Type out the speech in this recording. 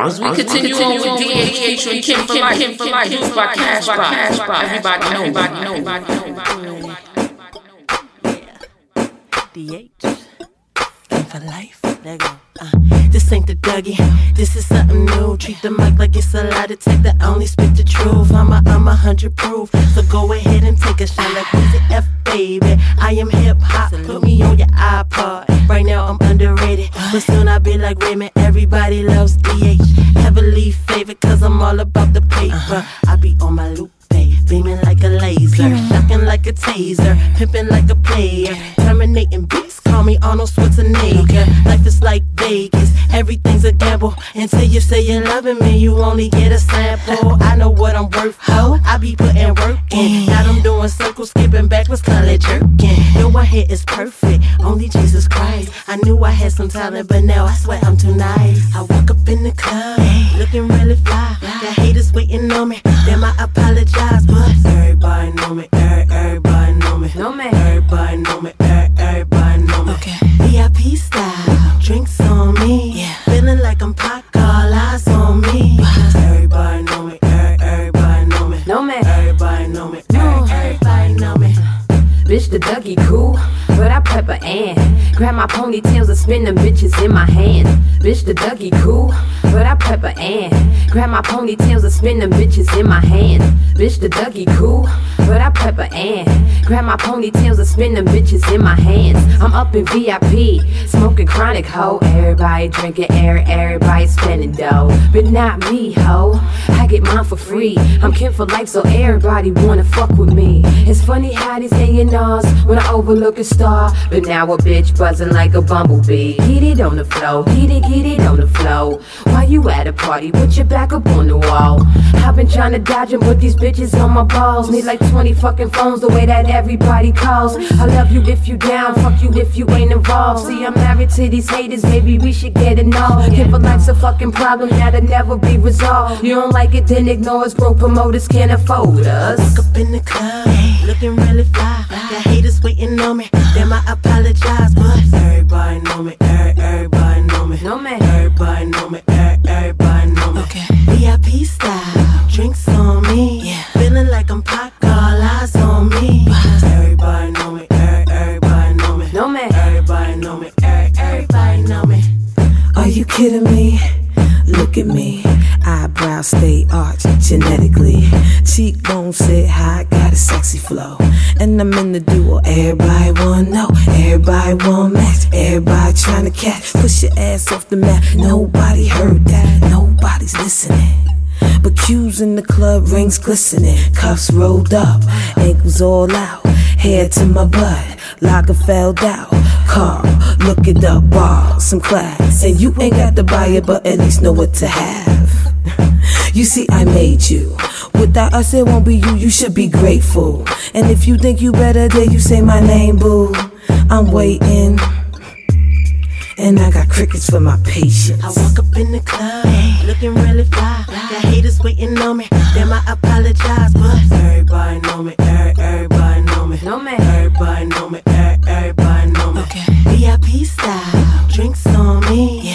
As we continue on with DH featuring Kin for Life, Kin for Life, used by Cash by Cash by everybody know, everybody know, DH. Kin for life. Uh, this ain't the Dougie, this is something new. Treat the mic like it's a lie detector, only speak the truth. I'm a, I'm a hundred proof, so go ahead and take a shot like Weezy F, baby. I am hip hop, put me on your iPod. Right now I'm underrated, but soon I'll be like Raymond. Everybody loves DH, heavily favored, cause I'm all about the paper. I be on my loop. Beaming like a laser, shocking like a taser, pimping like a player, terminating beats. Call me Arnold Schwarzenegger. Life is like Vegas, everything's a gamble. Until you say you're loving me, you only get a sample. I know what I'm worth, ho. I be putting work in. Got them doing circles, skipping backwards, college jerking. Yo, my hair is perfect, only Jesus Christ. I knew I had some talent, but now I swear I'm too nice. I walk up in the club, looking really fly. Got haters waiting on me, damn, I apologize, but everybody know me, every- everybody the Dougie cool, but I pepper and grab my ponytails and spin them bitches in my hand. Bitch, the Dougie cool, but I pepper and grab my ponytails and spin them bitches in my hand. Bitch, the Dougie cool, but I pepper and grab my ponytails and spin them bitches in my hands. I'm up in VIP, smoking chronic ho. Everybody drinking air, everybody spending dough, but not me, ho. I get for free. I'm Kin for life, so everybody wanna fuck with me. It's funny how these A&Rs when I overlook a star, but now a bitch buzzing like a bumblebee. Get it on the flow, get it, get it on the flow. While you at a party with your back up on the wall? I've been trying to dodge and put these bitches on my balls. Need like 20 fucking phones the way that everybody calls. I love you if you down, fuck you if you ain't involved. See, I'm married to these haters, maybe we should get it all. Kin for life's a fucking problem that'll never be resolved. You don't like it, then ignore us. Broke promoters can't afford us. Walk up in the club, looking really fly. Got haters waiting on me, damn, I apologize, but everybody know me, everybody know me. Know me. Everybody know me, everybody know me. Okay. VIP style, drinks on me. Yeah. Feeling like I'm Pac, all eyes on me. Everybody know me, everybody know me. Know me. Everybody know me, everybody know me. Are you kidding me? Look at me. Eyebrows stay arched genetically. Cheekbones sit high, got a sexy flow. And I'm in the duo. Everybody wanna know. Everybody wanna match. Everybody trying to catch. Push your ass off the mat. Nobody heard that. Nobody's listening. But cues in the club, rings glistening, cuffs rolled up, ankles all out, hair to my butt, locker fell out. Carl, look at the bar, some class. And you ain't got to buy it, but at least know what to have. You see, I made you. Without us, it won't be you. You should be grateful. And if you think you better, then you say my name, boo. I'm waiting. And I got crickets for my patience. I walk up in the club, looking really fly. Got haters waiting on me. Damn, I apologize, but everybody know me. Everybody know me. Everybody know me. Everybody know me. Okay. VIP style, drinks on me.